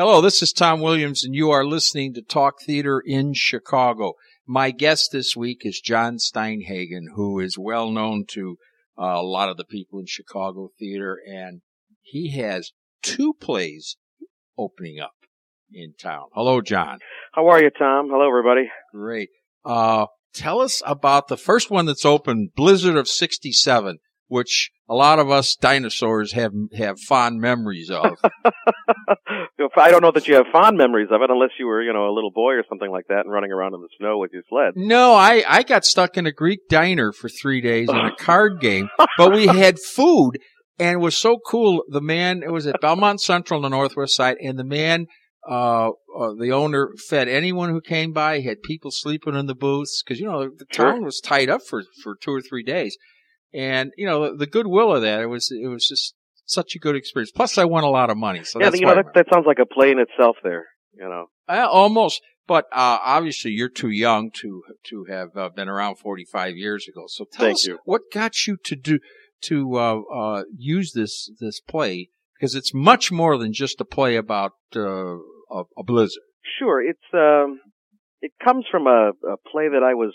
Hello, this is Tom Williams, and you are listening to Talk Theater in Chicago. My guest this week is Jon Steinhagen, who is well known to uh, a lot of the people in Chicago theater, and he has two plays opening up in town. Hello, John. How are you, Tom? Hello, everybody. Great. Uh, tell us about the first one that's open, Blizzard of 67 which a lot of us dinosaurs have have fond memories of. I don't know that you have fond memories of it unless you were, you know, a little boy or something like that and running around in the snow with your sled. No, I, I got stuck in a Greek diner for three days in a card game, but we had food and it was so cool. The man, it was at Belmont Central on the Northwest side and the man, uh, uh, the owner fed anyone who came by. He had people sleeping in the booths because, you know, the town Sure. was tied up for, for two or three days. And, you know, the goodwill of that, it was, it was just such a good experience. Plus I won a lot of money. So yeah, that's you know, that, that sounds like a play in itself there, you know. Uh, almost, but uh, obviously you're too young to to have uh, been around 45 years ago. So tell Thank us you. what got you to do to uh, uh, use this this play because it's much more than just a play about uh, a, a blizzard. Sure, it's, um, it comes from a, a play that I was,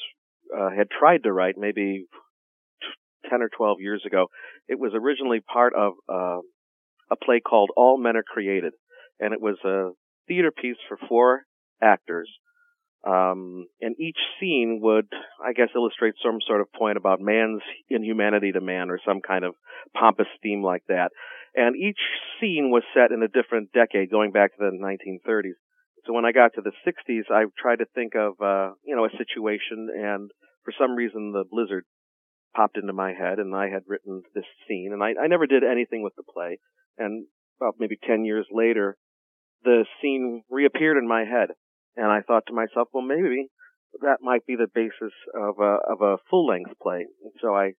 uh, had tried to write maybe 10 or 12 years ago. It was originally part of, uh, a play called All Men Are Created. And it was a theater piece for four actors. Um, and each scene would, I guess, illustrate some sort of point about man's inhumanity to man or some kind of pompous theme like that. And each scene was set in a different decade going back to the 1930s. So when I got to the 60s, I tried to think of, uh, you know, a situation and for some reason the blizzard popped into my head and I had written this scene and I, I never did anything with the play. And about maybe 10 years later, the scene reappeared in my head and I thought to myself, well, maybe that might be the basis of a, of a full length play. And so I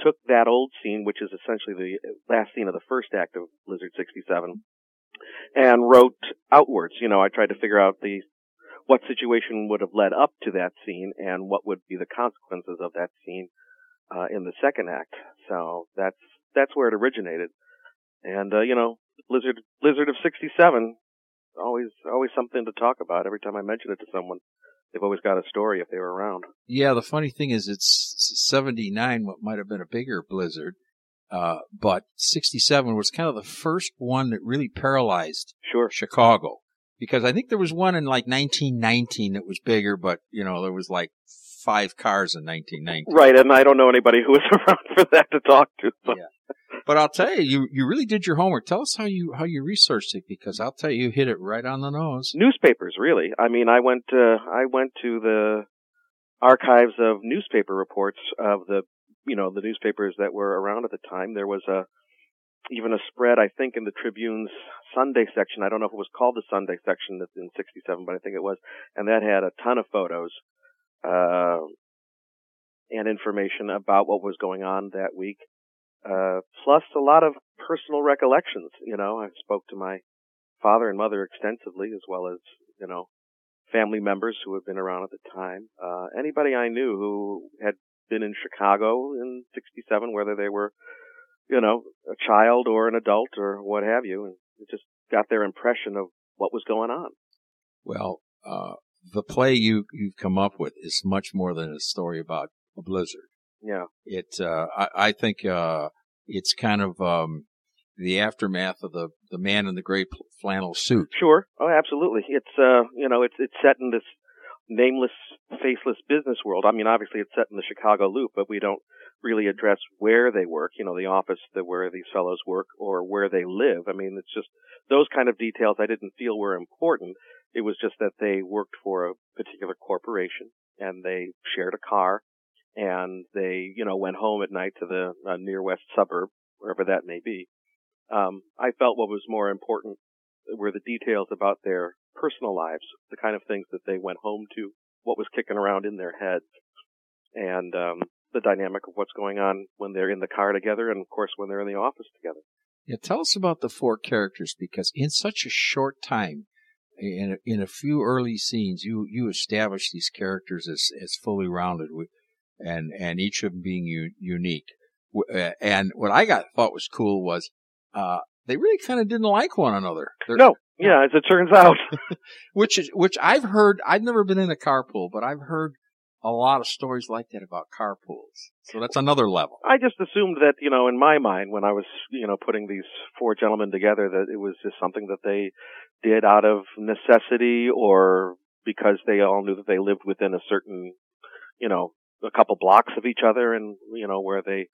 took that old scene, which is essentially the last scene of the first act of Blizzard 67, and wrote outwards. You know, I tried to figure out the what situation would have led up to that scene and what would be the consequences of that scene uh, in the second act. So that's that's where it originated. And uh, you know, Blizzard Blizzard of '67, always always something to talk about. Every time I mention it to someone, they've always got a story if they were around. Yeah, the funny thing is it's 79, what might have been a bigger blizzard, uh, but 67 was kind of the first one that really paralyzed Sure. Chicago because I think there was one in like 1919 that was bigger, but you know there was like five cars in 1919. Right, and I don't know anybody who was around for that to talk to. So. Yeah. But I'll tell you, you you really did your homework. Tell us how you how you researched it because I'll tell you, you hit it right on the nose. newspapers really i mean i went uh, i went to the archives of newspaper reports of the you know the newspapers that were around at the time there was a even a spread i think in the tribune's sunday section. I don't know if it was called the sunday section that's in 67 but i think it was. And that had a ton of photos uh and information about what was going on that week uh plus a lot of personal recollections you know. I spoke to my father and mother extensively, as well as you know family members who had been around at the time. Uh, anybody I knew who had been in Chicago in '67, whether they were you know a child or an adult or what have you, and it just got their impression of what was going on. Well, uh, the play you you've come up with is much more than a story about a blizzard. Yeah, It uh, I, I think uh, it's kind of um, the aftermath of the the man in the gray flannel suit. sure. Oh, absolutely. It's uh, you know, it's it's set in this nameless, faceless business world. I mean, obviously it's set in the Chicago Loop, but we don't really address where they work, you know, the office that where these fellows work or where they live. I mean, it's just those kind of details I didn't feel were important. It was just that they worked for a particular corporation and they shared a car and they, you know, went home at night to the uh, near west suburb, wherever that may be. Um, I felt what was more important were the details about their personal lives, the kind of things that they went home to, what was kicking around in their heads, and um, the dynamic of what's going on when they're in the car together, and of course when they're in the office together. Yeah, tell us about the four characters because in such a short time, in a, in a few early scenes, you you establish these characters as as fully rounded, with, and and each of them being u- unique. Uh, And what I got thought was cool was uh, they really kind of didn't like one another. They're, No, Yeah, as it turns out. which is which I've heard. I've never been in a carpool, but I've heard a lot of stories like that about carpools. So that's another level. I just assumed that, you know, in my mind, when I was, you know, putting these four gentlemen together, that it was just something that they did out of necessity or because they all knew that they lived within a certain, you know, a couple blocks of each other and, you know, where they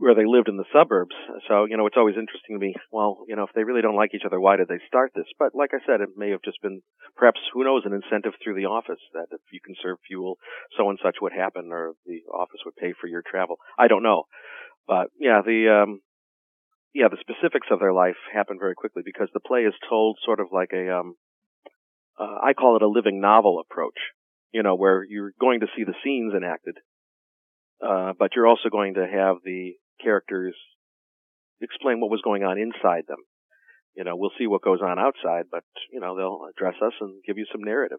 where they lived in the suburbs. So, you know, it's always interesting to me. Well, you know, if they really don't like each other, why did they start this? But like I said, it may have just been perhaps, who knows, an incentive through the office that if you conserve fuel, so and such would happen or the office would pay for your travel. I don't know. But yeah, the, um, yeah, the specifics of their life happen very quickly because the play is told sort of like a, um, uh, I call it a living novel approach, you know, where you're going to see the scenes enacted, uh, but you're also going to have the characters explain what was going on inside them. You know, we'll see what goes on outside, but you know, they'll address us and give you some narrative.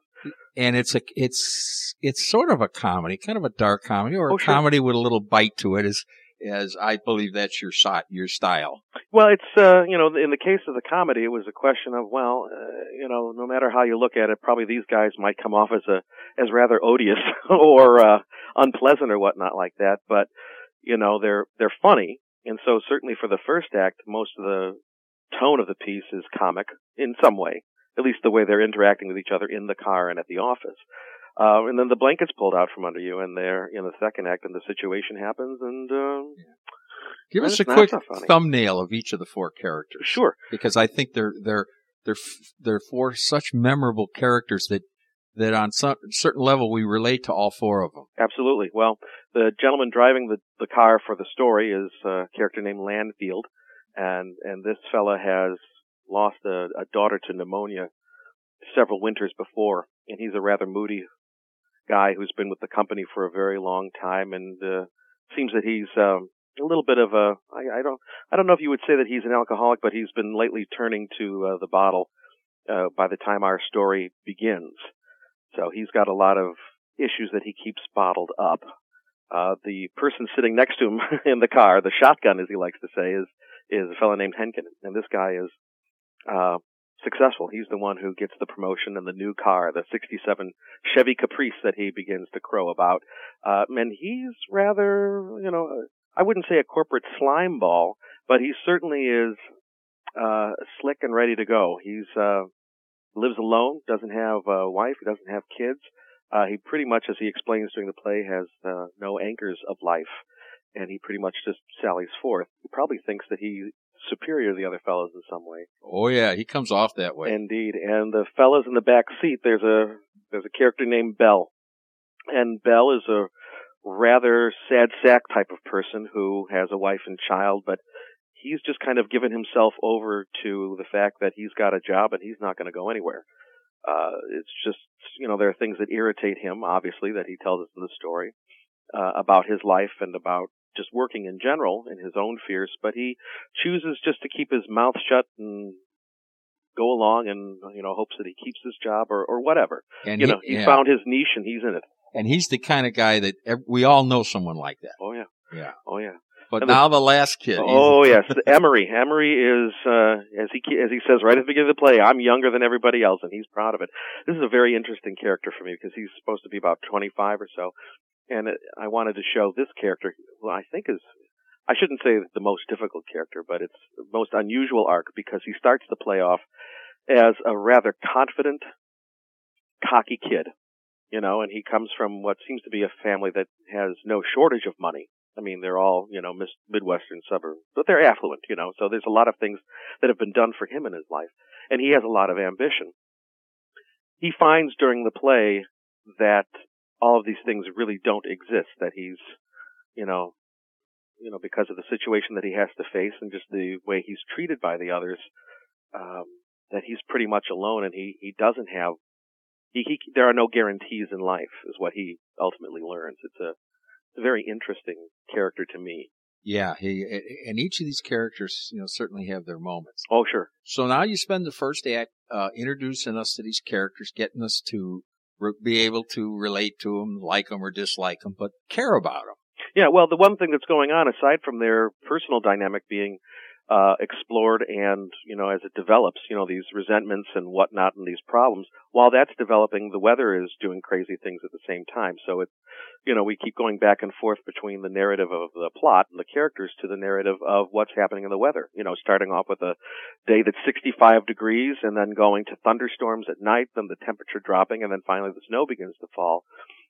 And it's a, it's, it's sort of a comedy, kind of a dark comedy, or Oh, a sure. comedy with a little bite to it, as, as I believe that's your shot, your style. Well, it's uh, you know, in the case of the comedy, it was a question of well, uh, you know, no matter how you look at it, probably these guys might come off as a as rather odious or uh, unpleasant or whatnot like that. But you know, they're they're funny, and so certainly for the first act, most of the tone of the piece is comic in some way, at least the way they're interacting with each other in the car and at the office. Uh, and then the blanket's pulled out from under you, and they're in the second act, and the situation happens, and um, Give us a quick so thumbnail of each of the four characters. sure. because I think they're they're they're f- they're four such memorable characters that that on some certain level we relate to all four of them. Absolutely. Well, the gentleman driving the the car for the story is a character named Landfield, and and this fella has lost a, a daughter to pneumonia several winters before, and he's a rather moody guy who's been with the company for a very long time, and uh, seems that he's um, a little bit of a I, I don't I don't know if you would say that he's an alcoholic, but he's been lately turning to uh, the bottle uh, by the time our story begins. So he's got a lot of issues that he keeps bottled up. Uh, the person sitting next to him in the car, the shotgun, as he likes to say, is is a fellow named Henkin, and this guy is uh, successful. He's the one who gets the promotion and the new car, the '67 Chevy Caprice that he begins to crow about. Uh, and he's rather, you know, I wouldn't say a corporate slime ball, but he certainly is uh, slick and ready to go. He's uh, lives alone, doesn't have a wife, he doesn't have kids. Uh, he pretty much, as he explains during the play, has uh, no anchors of life, and he pretty much just sallies forth. He probably thinks that he's superior to the other fellows in some way. Oh yeah, he comes off that way. Indeed, and the fellows in the back seat, there's a there's a character named Bell, and Bell is a rather sad sack type of person who has a wife and child, but he's just kind of given himself over to the fact that he's got a job and he's not going to go anywhere. Uh, it's just, you know, there are things that irritate him, obviously, that he tells us in the story, uh, about his life and about just working in general and his own fears, but he chooses just to keep his mouth shut and go along and, you know, hopes that he keeps his job or, or whatever. and You he, know, he yeah. found his niche and he's in it. and he's the kind of guy that we all know someone like that. Oh yeah. Yeah. Oh yeah. But now the last kid. Oh yes, Emery. Emery is, uh, as he as he says right at the beginning of the play, I'm younger than everybody else, and he's proud of it. This is a very interesting character for me because he's supposed to be about 25 or so, and it, I wanted to show this character, who I think is, I shouldn't say the most difficult character, but it's the most unusual arc because he starts the play off as a rather confident, cocky kid, you know, and he comes from what seems to be a family that has no shortage of money. I mean, they're all, you know, Midwestern suburbs, but they're affluent, you know, so there's a lot of things that have been done for him in his life. And he has a lot of ambition. He finds during the play that all of these things really don't exist, that he's, you know, you know, because of the situation that he has to face and just the way he's treated by the others, um, that he's pretty much alone and he, he doesn't have, he, he, there are no guarantees in life is what he ultimately learns. It's a very interesting character to me. Yeah, he and each of these characters, you know, certainly have their moments. Oh, sure. So now you spend the first act uh, introducing us to these characters, getting us to re- be able to relate to them, like them or dislike them, but care about them. Yeah, well, the one thing that's going on, aside from their personal dynamic being uh, explored and, you know, as it develops, you know, these resentments and whatnot and these problems, while that's developing, the weather is doing crazy things at the same time. So it's, you know, we keep going back and forth between the narrative of the plot and the characters to the narrative of what's happening in the weather. You know, starting off with a day that's 65 degrees and then going to thunderstorms at night, then the temperature dropping, and then finally the snow begins to fall.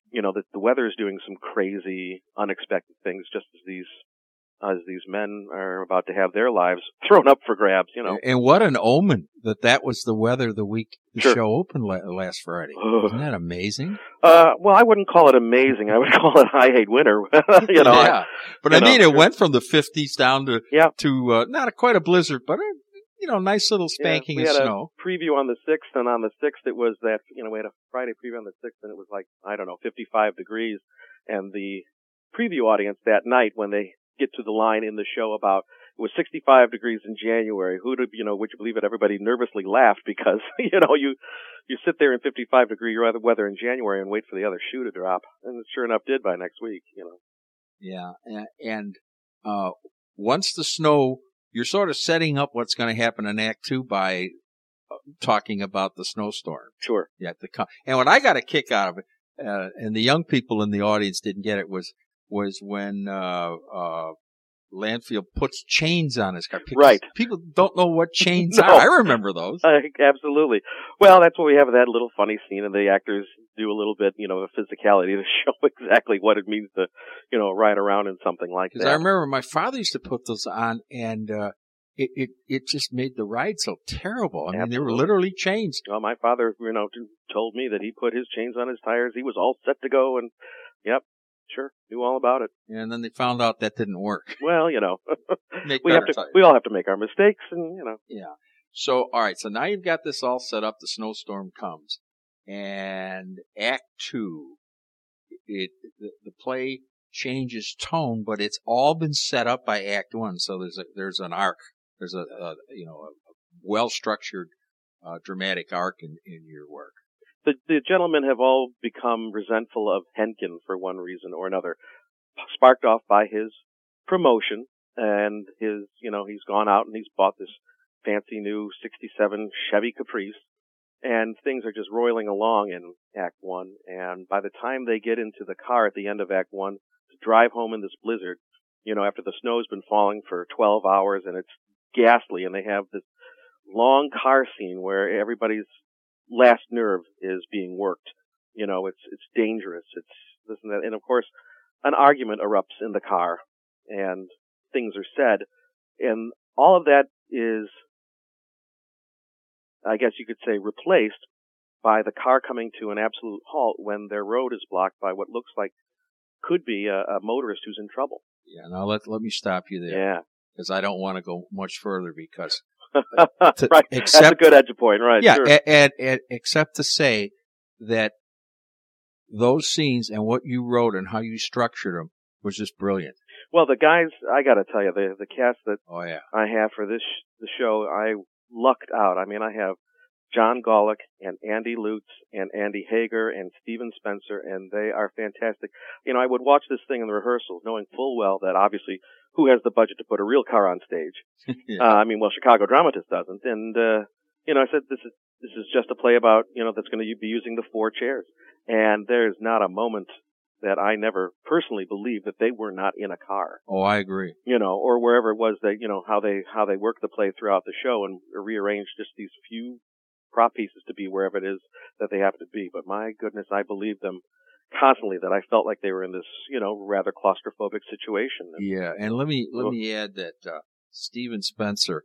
You know, the weather is doing some crazy, unexpected things just as these as these men are about to have their lives thrown up for grabs, you know. And what an omen that that was the weather the week the Sure. show opened la- last Friday. Ugh. Isn't that amazing? Uh, well, I wouldn't call it amazing. I would call it I hate winter. you know, yeah. But I know, mean, it went from the 50s down to Yeah. to uh, not a, quite a blizzard, but a you know nice little Yeah, spanking we of snow. a preview on the sixth, and on the sixth it was that you know we had a Friday preview on the sixth, and it was like I don't know, 55 degrees, and the preview audience that night when they get to the line in the show about it was 65 degrees in January. Who'd have, you know, would you believe it? Everybody nervously laughed because you know you you sit there in 55 degree weather in January and wait for the other shoe to drop, and it sure enough did by next week. You know. Yeah, and, and uh, once the snow, you're sort of setting up what's going to happen in Act Two by uh, talking about the snowstorm. Sure. Yeah, the and what I got a kick out of it, uh, and the young people in the audience didn't get it was was when uh, uh, Landfield puts chains on his car. People, Right. People don't know what chains No. are. I remember those. Uh, absolutely. Well, that's what we have that little funny scene, and the actors do a little bit, you know, of physicality to show exactly what it means to, you know, ride around in something like that. I remember my father used to put those on, and uh, it, it it just made the ride so terrible. I mean, they were literally chains. well, my father, you know, told me that he put his chains on his tires. He was all set to go, and yep, sure, knew all about it. And then they found out that didn't work. Well, you know, we have to, we all have to make our mistakes, and you know, Yeah. So, all right. So now you've got this all set up. The snowstorm comes, and Act Two, it the, the play changes tone, but it's all been set up by Act One. So there's a there's an arc. There's a, a you know a well structured uh, dramatic arc in in your work. The the gentlemen have all become resentful of Henkin for one reason or another, sparked off by his promotion and his, you know, he's gone out and he's bought this fancy new 67 Chevy Caprice and things are just roiling along in Act 1 and by the time they get into the car at the end of Act 1 to drive home in this blizzard, you know, after the snow's been falling for 12 hours and it's ghastly and they have this long car scene where everybody's last nerve is being worked. You know, it's it's dangerous. It's this and that, and of course, an argument erupts in the car, and things are said, and all of that is, I guess you could say, replaced by the car coming to an absolute halt when their road is blocked by what looks like could be a, a motorist who's in trouble. Yeah. Now let let me stop you there Yeah, because I don't want to go much further because right. That's a except- good edge point, right? yeah, sure. and, and, and except to say that those scenes and what you wrote and how you structured them was just brilliant. well, the guys, I got to tell you, the the cast that Oh yeah. I have for this the show, I lucked out. I mean, I have John Golick and Andy Lutz and Andy Hager and Steven Spencer, and they are fantastic. You know, I would watch this thing in the rehearsals, knowing full well that obviously who has the budget to put a real car on stage? Yeah. Uh, I mean, well, Chicago Dramatist doesn't, and uh, you know, I said this is this is just a play about you know that's going to be using the four chairs, and there's not a moment that I never personally believed that they were not in a car oh, I agree. you know, or wherever it was that, you know, how they, how they work the play throughout the show and rearrange just these few prop pieces to be wherever it is that they happen to be. But my goodness, I believed them constantly that I felt like they were in this, you know, rather claustrophobic situation. Yeah, and let me let me add that uh, Steven Spencer,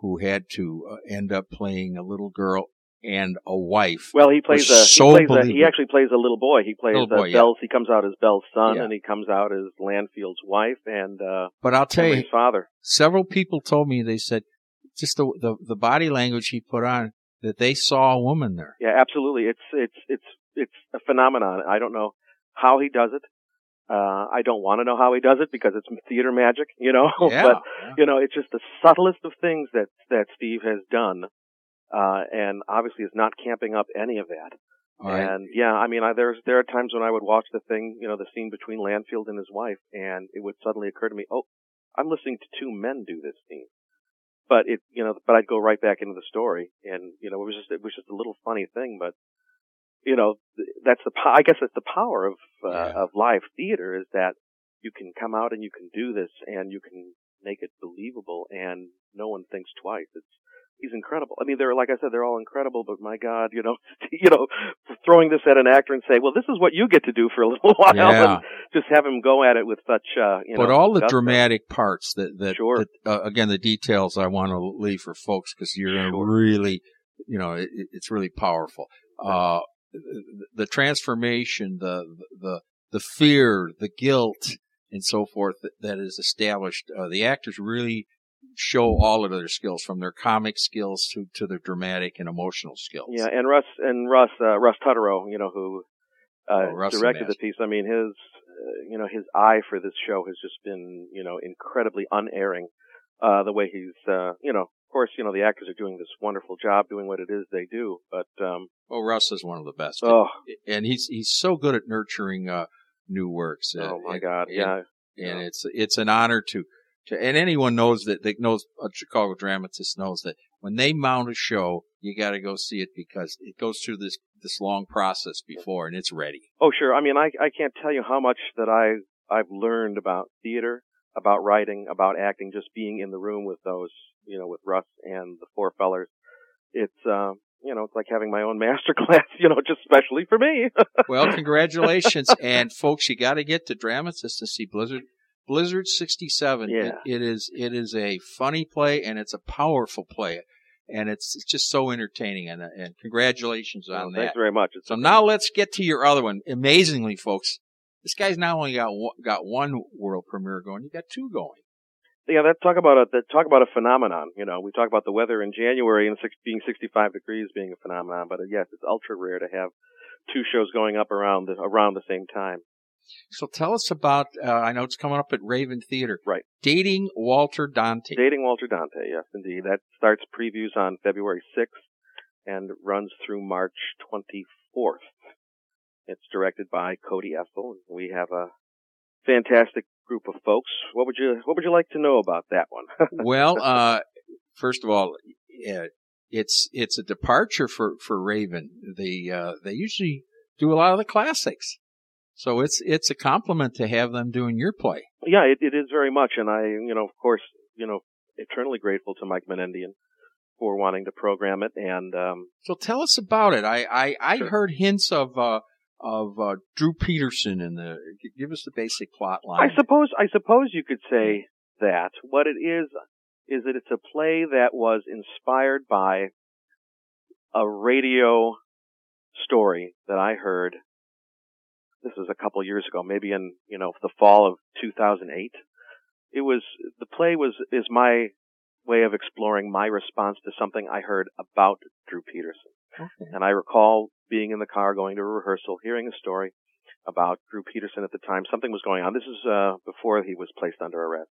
who had to uh, end up playing a little girl and a wife. Well, he plays a, so he plays a, he actually plays a little boy. He plays Little uh, boy, yeah. Bell's, he comes out as Bell's son Yeah. and he comes out as Landfield's wife and, uh, But I'll tell you, father. several people told me they said just the, the the body language he put on that they saw a woman there. Yeah, absolutely. It's it's it's it's a phenomenon. I don't know how he does it. Uh, I don't want to know how he does it because it's theater magic, you know. Yeah, but you know, it's just the subtlest of things that that Steve has done, uh, and obviously is not camping up any of that. Right. And yeah, I mean, I, there's there are times when I would watch the thing, you know, the scene between Landfield and his wife, and it would suddenly occur to me, oh, I'm listening to two men do this scene. But it, you know, but I'd go right back into the story, and you know, it was just it was just a little funny thing, but you know, that's the I guess that's the power of uh, yeah. of live theater is that you can come out and you can do this and you can make it believable and no one thinks twice. It's he's incredible. I mean, they're like I said, they're all incredible, but my God, you know, you know, throwing this at an actor and say, "Well, this is what you get to do for a little while," yeah. and just have him go at it with such, uh, you know. But all the dramatic parts that that, sure. that uh, again, the details I want to leave for folks because you're going to really, you know, it, it's really powerful. Uh, the transformation, the the the fear, the guilt, and so forth that, that is established. Uh, the actors really show all of their skills, from their comic skills to, to their dramatic and emotional skills. Yeah, and Russ and Russ uh, Russ Tutterow, you know, who uh, oh, directed the piece. I mean, his uh, you know his eye for this show has just been you know incredibly unerring. Uh, the way he's uh, you know, of course, you know the actors are doing this wonderful job doing what it is they do, but um, well, Russ is one of the best. Oh, and he's he's so good at nurturing uh, new works. Oh my and, God, yeah. And, and it's it's an honor to and anyone knows that that knows a Chicago dramatist knows that when they mount a show, you got to go see it because it goes through this this long process before and it's ready. Oh sure, I mean I I can't tell you how much that I I've learned about theater, about writing, about acting, just being in the room with those you know with Russ and the four fellers. It's uh, you know, it's like having my own master class, you know, just specially for me. well, congratulations. and folks, you got to get to Dramatist to see Blizzard Blizzard 67. Yeah. It, it is it is a funny play and it's a powerful play. And it's, it's just so entertaining and, and congratulations on that. Thanks very much. It's so okay. now let's get to your other one. Amazingly, folks, this guy's not only got one, got one world premiere going, you got two going. Yeah, that talk about a that talk about a phenomenon. You know, we talk about the weather in January and six, being 65 degrees being a phenomenon, but uh, yes, it's ultra rare to have two shows going up around the, around the same time. So tell us about, uh, I know it's coming up at Raven Theater. Right. Dating Walter Dante. Dating Walter Dante, yes, indeed. That starts previews on February 6th and runs through March 24th. It's directed by Cody Estle. We have a fantastic group of folks. What would you What would you like to know about that one? well, uh, first of all, it's it's a departure for for Raven. They uh, they usually do a lot of the classics. So it's it's a compliment to have them doing your play. Yeah, it, it is very much, and I, you know, of course, you know, eternally grateful to Mike Menendian for wanting to program it. And um, so, tell us about it. I I, I sure. heard hints of uh, of uh, Drew Peterson in the. Give us the basic plot line. I suppose I suppose you could say that what it is is that it's a play that was inspired by a radio story that I heard this was a couple years ago, maybe in, you know, the fall of 2008. It was, the play was, is my way of exploring my response to something I heard about Drew Peterson. Okay. And I recall being in the car going to a rehearsal, hearing a story about Drew Peterson at the time. Something was going on. This is, uh, before he was placed under arrest.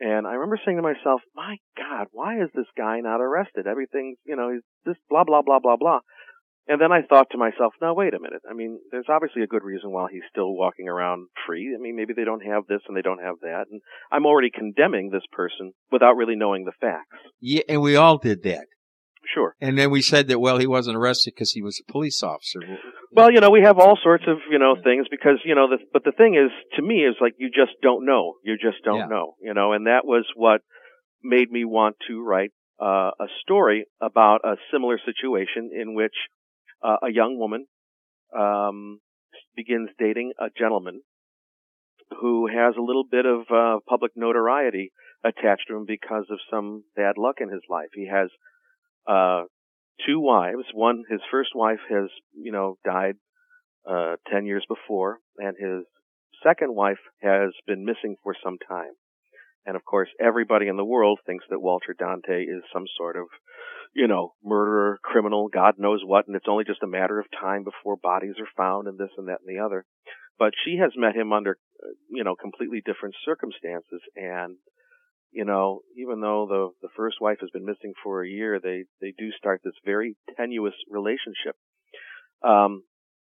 And I remember saying to myself, my God, why is this guy not arrested? Everything's, you know, he's just blah, blah, blah, blah, blah. And then I thought to myself, now wait a minute. I mean, there's obviously a good reason why he's still walking around free. I mean, maybe they don't have this and they don't have that. And I'm already condemning this person without really knowing the facts. Yeah, and we all did that. Sure. And then we said that, well, he wasn't arrested because he was a police officer. Well, you know, we have all sorts of, you know, things because, you know, the, but the thing is, to me, is like you just don't know. You just don't yeah. know, you know, and that was what made me want to write uh, a story about a similar situation in which uh, a young woman um, begins dating a gentleman who has a little bit of uh, public notoriety attached to him because of some bad luck in his life. He has uh, two wives. One, his first wife has, you know, died uh, ten years before, and his second wife has been missing for some time. And of course, everybody in the world thinks that Walter Dante is some sort of you know, murderer, criminal, God knows what, and it's only just a matter of time before bodies are found and this and that and the other. But she has met him under, you know, completely different circumstances and, you know, even though the, the first wife has been missing for a year, they, they do start this very tenuous relationship. Um,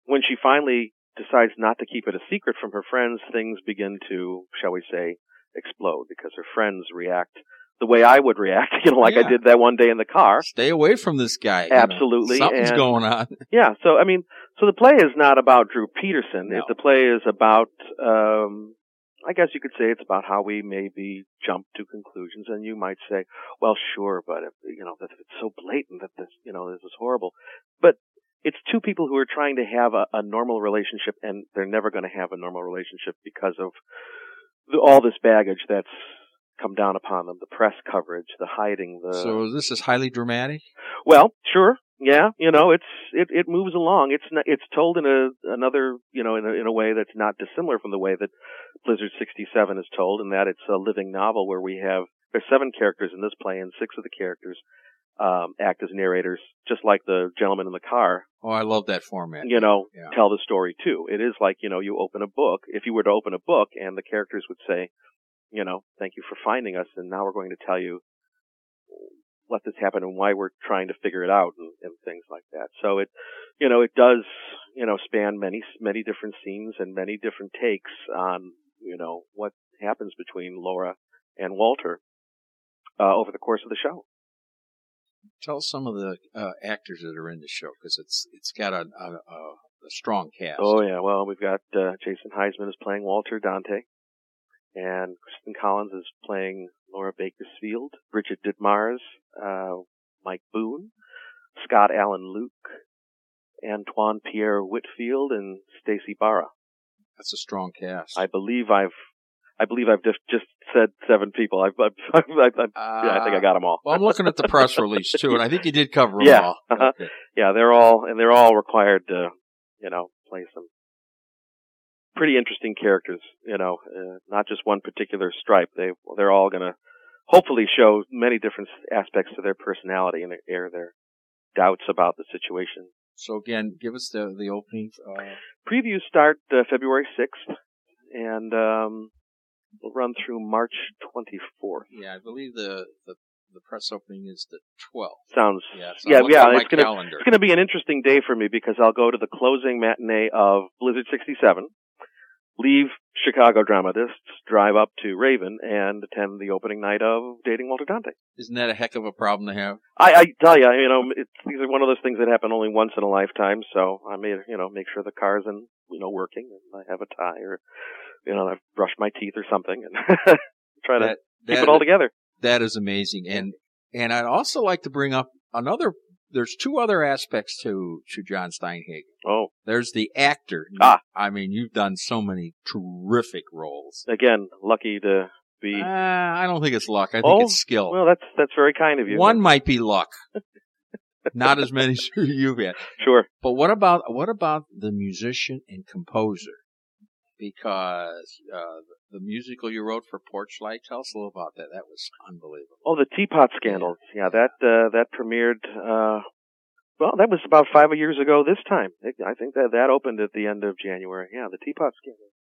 when she finally decides not to keep it a secret from her friends, things begin to, shall we say, explode because her friends react the way I would react, you know, like Yeah. I did that one day in the car. Stay away from this guy. you know. Absolutely, Something's and- going on. Yeah, so I mean, so the play is not about Drew Peterson. No. The play is about, um, I guess you could say it's about how we maybe jump to conclusions. And you might say, well, sure, but if, you know, that it's so blatant that this, you know, this is horrible. But it's two people who are trying to have a, a normal relationship, and they're never going to have a normal relationship because of all this baggage that's come down upon them, the press coverage, the hiding, the so this is highly dramatic. well, sure. Yeah, you know, it's it it moves along. It's not, it's told in a another, you know, in a, in a way that's not dissimilar from the way that Blizzard 67 is told in that it's a living novel where we have there's seven characters in this play and six of the characters um act as narrators just like the gentleman in the car, Oh, I love that format. you know, Yeah. tell the story too. It is like, you know, you open a book. If you were to open a book and the characters would say, you know, thank you for finding us and now we're going to tell you let this happen and why we're trying to figure it out and, and things like that. So it, you know, it does, you know, span many, many different scenes and many different takes on, you know, what happens between Laura and Walter, uh, over the course of the show. Tell us some of the uh, actors that are in the show because it's it's got a, a, a, strong cast. Oh yeah, well we've got uh, Jason Heisman is playing Walter Dante, and Kristen Collins is playing Laura Bakersfield. Bridget Ditmars, uh, Mike Boone, Scott Allen Luke, Antoine Pierre Whitfield, and Stacy Barra. That's a strong cast. I believe I've I believe I've just just said seven people. I've, I've, I've, I've yeah, I think I got them all. Well, I'm looking at the press release too, and I think you did cover them Yeah, all. uh-huh. Okay. yeah, they're all and they're all required to, you know, play some pretty interesting characters. You know, uh, not just one particular stripe. They they're all going to hopefully show many different aspects to their personality and air their doubts about the situation. So again, give us the the opening. Uh, Previews start uh, February sixth, and um, will run through March twenty fourth. yeah, I believe the, the the press opening is the 12th. Sounds Yeah, so Yeah, yeah, it's gonna- It's going to be an interesting day for me because I'll go to the closing matinee of Blizzard 67, leave Chicago Dramatists, drive up to Raven, and attend the opening night of Dating Walter Dante. Isn't that a heck of a problem to have? I, I tell you, you know, it's, these are one of those things that happen only once in a lifetime. So I made, you know, make sure the car's in, you know, working, and I have a tie, or you know, I've brushed my teeth or something, and try to That, keep it all together. that is amazing, and and I'd also like to bring up another. There's two other aspects to to Jon Steinhagen. Oh, There's the actor. Ah. I mean, you've done so many terrific roles. again, lucky to be. Uh, I don't think it's luck. I think Oh, it's skill. well, that's that's very kind of you. One might be luck. Not as many as you've had. sure. But what about what about the musician and composer? Because uh, the musical you wrote for Porchlight, tell us a little about that. That was unbelievable. Oh, the teapot scandal. Yeah, that uh, that premiered. Uh, well, that was about five years ago. This time, I think that that opened at the end of January. Yeah, the teapot scandal.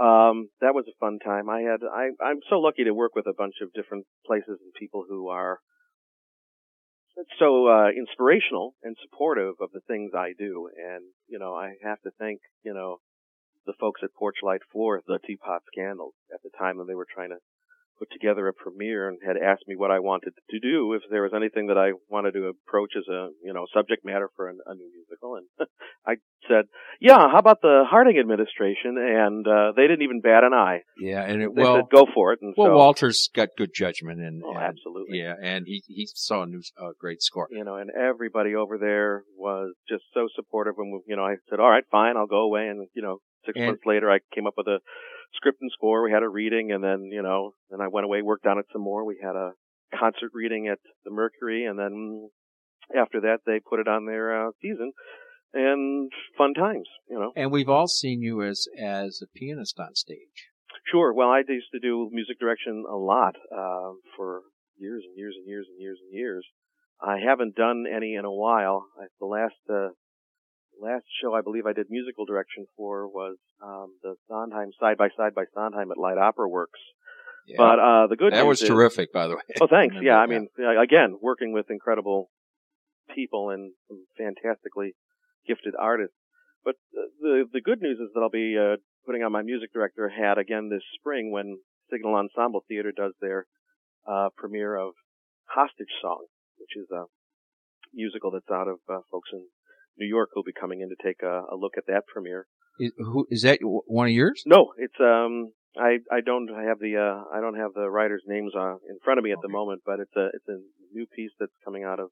Um, that was a fun time. I had I I'm so lucky to work with a bunch of different places and people who are so uh, inspirational and supportive of the things I do. And you know, I have to thank you know the folks at Porchlight for the teapot scandal at the time when they were trying to put together a premiere and had asked me what I wanted to do if there was anything that I wanted to approach as a you know subject matter for an, a new musical. And I said yeah how about the Harding administration? And uh, they didn't even bat an eye. Yeah, and it, they well, said go for it. And well, so Walter's got good judgment, and, oh, and- absolutely. yeah, and he he saw a new uh, great score. you know and everybody over there was just so supportive and you know I said all right fine I'll go away and you know six And- months later I came up with a script and score we had a reading and then you know then I went away worked on it some more we had a concert reading at the Mercury and then after that they put it on their uh, season and fun times you know And we've all seen you as as a pianist on stage. Sure. Well, I used to do music direction a lot uh, for years and years and years and years and years. I haven't done any in a while. I, the last uh, last show I believe I did musical direction for was um, the Sondheim side by side by Sondheim at Light Opera Works. Yeah. But uh, the good news that was is, terrific, by the way. Oh, thanks. Yeah, I mean, again, working with incredible people and some fantastically gifted artists. But the the good news is that I'll be uh, putting on my music director hat again this spring when Signal Ensemble Theater does their uh, premiere of Hostage Song, which is a musical that's out of uh, folks in New York who'll be coming in to take a, a look at that premiere. Is, who is that? One of yours? No, it's um I I don't have the uh I don't have the writers' names uh, in front of me at Okay. the moment, but it's a it's a new piece that's coming out of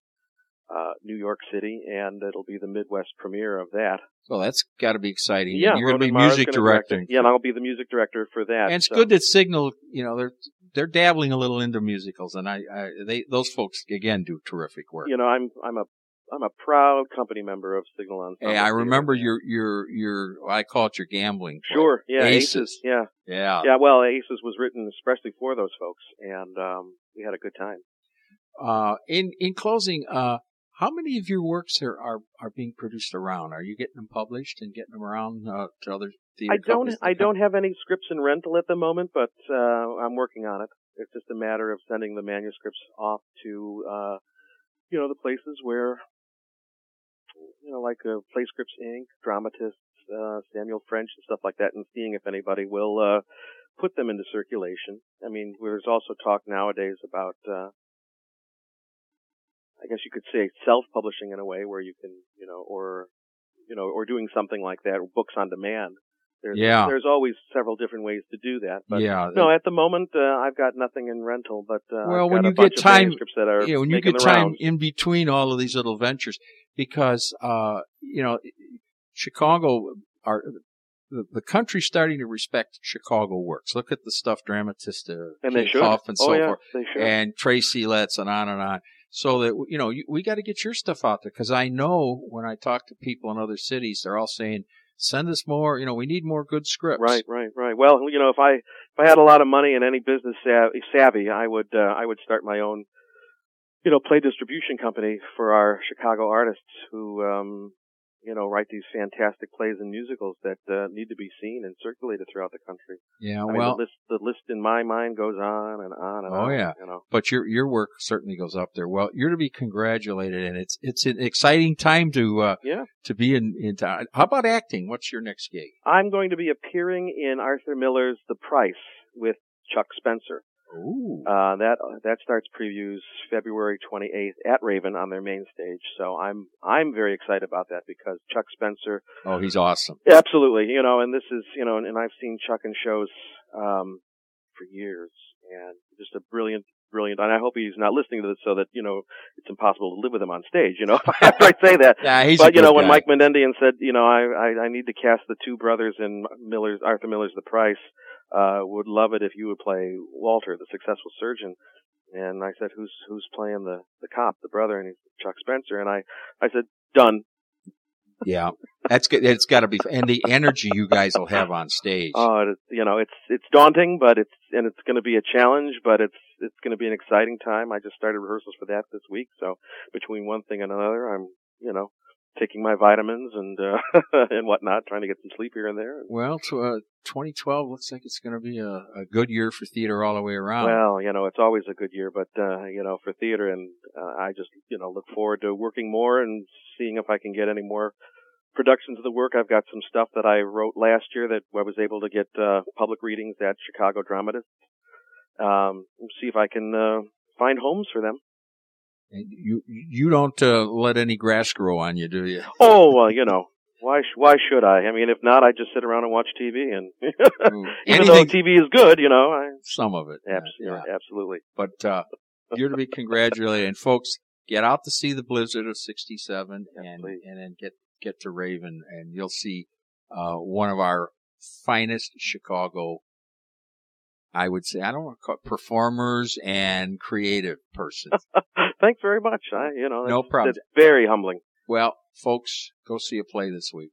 uh New York City, and it'll be the Midwest premiere of that. Well, that's got to be exciting. Yeah, you're going to be Mara's music gonna direct it. directing. Yeah, and I'll be the music director for that. and it's so- good that Signal, you know, they're they're dabbling a little into musicals, and I, I they those folks again do terrific work. You know, I'm I'm a I'm a proud company member of Signal Ensemble. hey, I remember your your your I call it your gambling. play. Sure, yeah, Aces. Aces. Yeah, Yeah. yeah. Well, Aces was written especially for those folks, and um, we had a good time. Uh, in in closing, uh, how many of your works are, are are being produced around? Are you getting them published and getting them around uh, to other theater I don't? I don't have any scripts in rental at the moment, but uh, I'm working on it. It's just a matter of sending the manuscripts off to uh, you know the places where you know like uh, Play Scripts Inc., Dramatists, uh, Samuel French, and stuff like that, and seeing if anybody will uh, put them into circulation. I mean, there's also talk nowadays about. Uh, I guess you could say self-publishing in a way where you can, you know, or, you know, or doing something like that, books on demand. There's, Yeah. there's always several different ways to do that. But yeah. no, at the moment, uh, I've got nothing in rental, but, uh, Well, when you get time- are when you get time rounds. in between all of these little ventures, because uh, you know, Chicago are the, the country's starting to respect Chicago works. Look at the stuff Dramatista, and they should. And oh so yeah, forth, they should. and Tracy Letts and on and on. So that you know, you, we got to get your stuff out there because I know when I talk to people in other cities, they're all saying, "Send us more." You know, we need more good scripts. Right, right, right. Well, you know, if I if I had a lot of money and any business savvy, I would uh, I would start my own, you know, play distribution company for our Chicago artists who, um, you know, write these fantastic plays and musicals that uh, need to be seen and circulated throughout the country. Yeah. I mean, well, the list the list in my mind goes on and on and Oh, on. yeah. you know. but your your work certainly goes up there. Well, you're to be congratulated, and it's it's an exciting time to uh, Yeah. to be in. in how about acting? What's your next gig? I'm going to be appearing in Arthur Miller's The Price with Chuck Spencer. Ooh, Uh, that that starts previews February 28th at Raven on their main stage. So I'm I'm very excited about that because Chuck Spencer, oh, he's awesome. absolutely, you know, and this is you know, and, and I've seen Chuck in shows um, for years, and just a brilliant, brilliant. And I hope he's not listening to this so that you know it's impossible to live with him on stage. You know, after I say that. Yeah, he's. But you know, when guy. Mike Menendian said, you know, I, I I need to cast the two brothers in Miller's Arthur Miller's The Price, uh, would love it if you would play Walter, the successful surgeon. And I said, who's who's playing the the cop, the brother? And he's Chuck Spencer. And I I said, done. yeah, that's good. It's got to be, and the energy you guys will have on stage. Oh, it, you know, it's it's daunting, but it's and it's going to be a challenge, but it's it's going to be an exciting time. I just started rehearsals for that this week, so between one thing and another, I'm you know taking my vitamins and uh, and whatnot, trying to get some sleep here and there. well, to, uh, 2012 looks like it's going to be a, a good year for theater all the way around. Well, you know, it's always a good year, but uh, you know, for theater, and uh, I just you know look forward to working more and seeing if I can get any more productions of the work. I've got some stuff that I wrote last year that I was able to get uh, public readings at Chicago Dramatists. Um, see if I can uh, find homes for them. And you you don't uh, let any grass grow on you, do you? Oh, well, you know. Why? sh- Why should I? I mean, if not, I just sit around and watch TV, and Ooh, even though TV is good, you know, I some of it. abs- yeah. absolutely. But uh, you're to be congratulated, and folks, get out to see the Blizzard of '67, and please. and then get get to Raven, and you'll see uh, one of our finest Chicago. I would say I don't want to call it performers and creative persons. Thanks very much. I, you know, No problem. It's very humbling. well, folks, go see a play this week.